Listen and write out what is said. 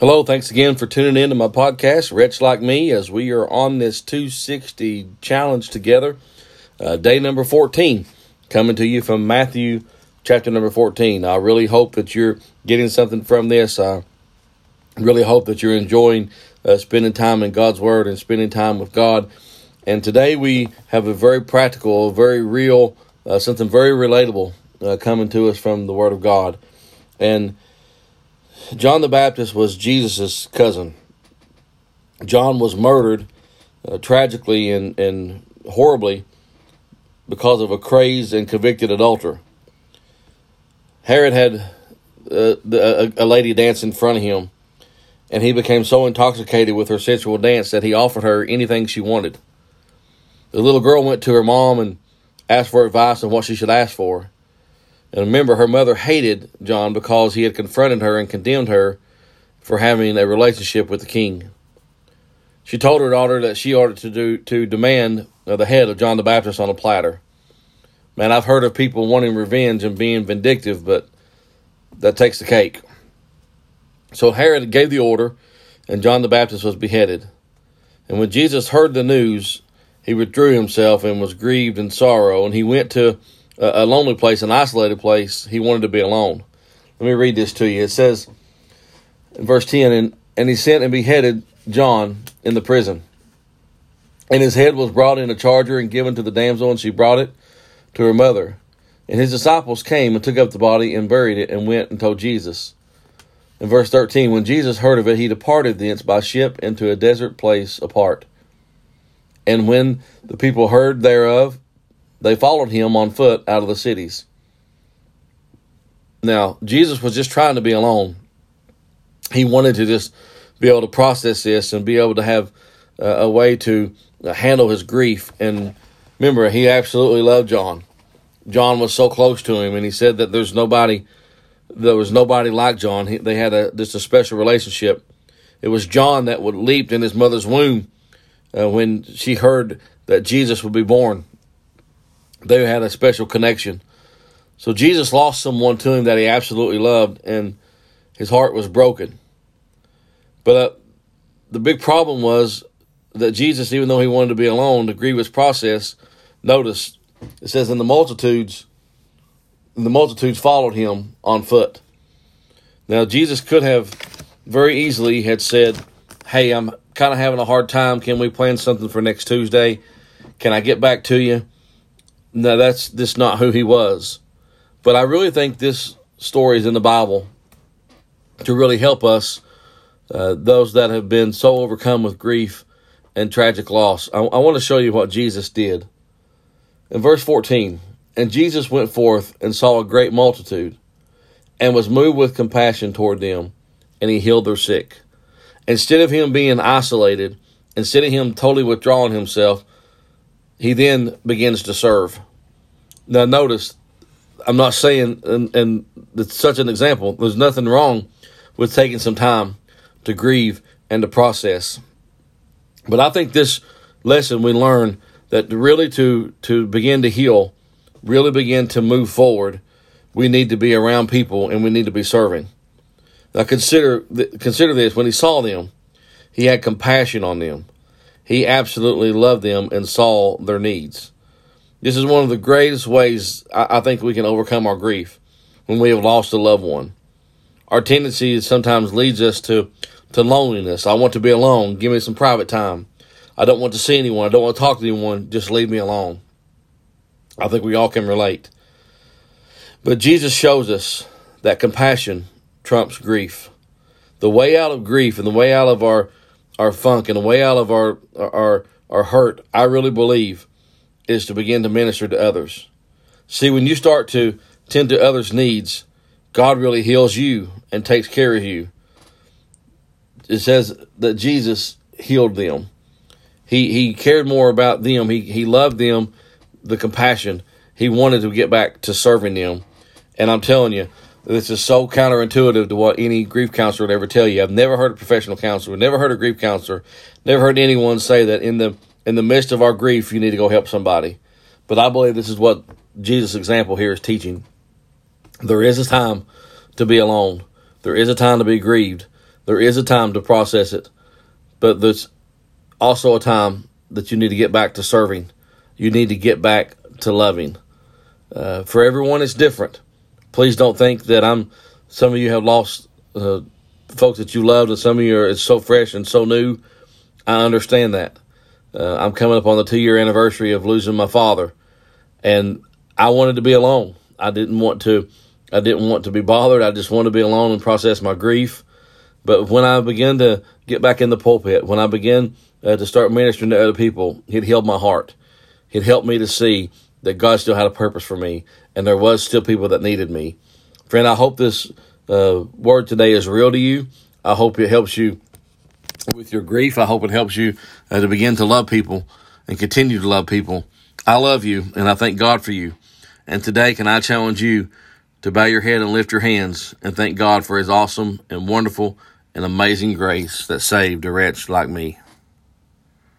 Hello, thanks again for tuning in to my podcast, Wretch Like Me, as we are on this 260 challenge together. Uh, day number 14, coming to you from Matthew chapter number 14. I really hope that you're getting something from this. I really hope that you're enjoying uh, spending time in God's Word and spending time with God. And today we have a very practical, very real, uh, something very relatable uh, coming to us from the Word of God. And John the Baptist was Jesus' cousin. John was murdered uh, tragically and, and horribly because of a crazed and convicted adulterer. Herod had uh, the, a, a lady dance in front of him, and he became so intoxicated with her sensual dance that he offered her anything she wanted. The little girl went to her mom and asked for advice on what she should ask for. And remember, her mother hated John because he had confronted her and condemned her for having a relationship with the king. She told her daughter that she ought to do to demand uh, the head of John the Baptist on a platter. Man, I've heard of people wanting revenge and being vindictive, but that takes the cake. So Herod gave the order, and John the Baptist was beheaded. And when Jesus heard the news, he withdrew himself and was grieved in sorrow, and he went to a lonely place, an isolated place. He wanted to be alone. Let me read this to you. It says in verse 10 and, and he sent and beheaded John in the prison. And his head was brought in a charger and given to the damsel, and she brought it to her mother. And his disciples came and took up the body and buried it and went and told Jesus. In verse 13, when Jesus heard of it, he departed thence by ship into a desert place apart. And when the people heard thereof, they followed him on foot out of the cities. Now, Jesus was just trying to be alone. He wanted to just be able to process this and be able to have uh, a way to handle his grief. And remember, he absolutely loved John. John was so close to him, and he said that there's nobody, there was nobody like John. He, they had a just a special relationship. It was John that would leaped in his mother's womb uh, when she heard that Jesus would be born they had a special connection. So Jesus lost someone to him that he absolutely loved, and his heart was broken. But uh, the big problem was that Jesus, even though he wanted to be alone, the grievous process, notice it says, in the multitudes, the multitudes followed him on foot. Now Jesus could have very easily had said, "Hey, I'm kind of having a hard time. Can we plan something for next Tuesday? Can I get back to you?" No, that's just not who he was. But I really think this story is in the Bible to really help us, uh, those that have been so overcome with grief and tragic loss. I, I want to show you what Jesus did. In verse 14, and Jesus went forth and saw a great multitude and was moved with compassion toward them, and he healed their sick. Instead of him being isolated, instead of him totally withdrawing himself, he then begins to serve. Now, notice, I'm not saying, and, and it's such an example, there's nothing wrong with taking some time to grieve and to process. But I think this lesson we learn that really to, to begin to heal, really begin to move forward, we need to be around people and we need to be serving. Now consider consider this: when he saw them, he had compassion on them. He absolutely loved them and saw their needs. This is one of the greatest ways I, think we can overcome our grief when we have lost a loved one. Our tendency sometimes leads us to, to loneliness. I want to be alone. Give me some private time. I don't want to see anyone. I don't want to talk to anyone. Just leave me alone. I think we all can relate. But Jesus shows us that compassion trumps grief. The way out of grief and the way out of our our funk and the way out of our our our hurt, I really believe, is to begin to minister to others. See, when you start to tend to others' needs, God really heals you and takes care of you. It says that Jesus healed them. He he cared more about them. He he loved them, the compassion. He wanted to get back to serving them. And I'm telling you, this is so counterintuitive to what any grief counselor would ever tell you. I've never heard a professional counselor, never heard a grief counselor, never heard anyone say that in the in the midst of our grief, you need to go help somebody. But I believe this is what Jesus' example here is teaching. There is a time to be alone. There is a time to be grieved. There is a time to process it, but there's also a time that you need to get back to serving. You need to get back to loving. Uh, for everyone, it's different. Please don't think that I'm. Some of you have lost uh, folks that you loved, and some of you are it's so fresh and so new. I understand that. Uh, I'm coming up on the two year anniversary of losing my father, and I wanted to be alone. I didn't want to. I didn't want to be bothered. I just wanted to be alone and process my grief. But when I began to get back in the pulpit, when I began uh, to start ministering to other people, it healed my heart. It helped me to see that God still had a purpose for me, and there was still people that needed me. Friend, I hope this uh, word today is real to you. I hope it helps you with your grief. I hope it helps you uh, to begin to love people and continue to love people. I love you, and I thank God for you. And today, can I challenge you to bow your head and lift your hands and thank God for His awesome and wonderful and amazing grace that saved a wretch like me?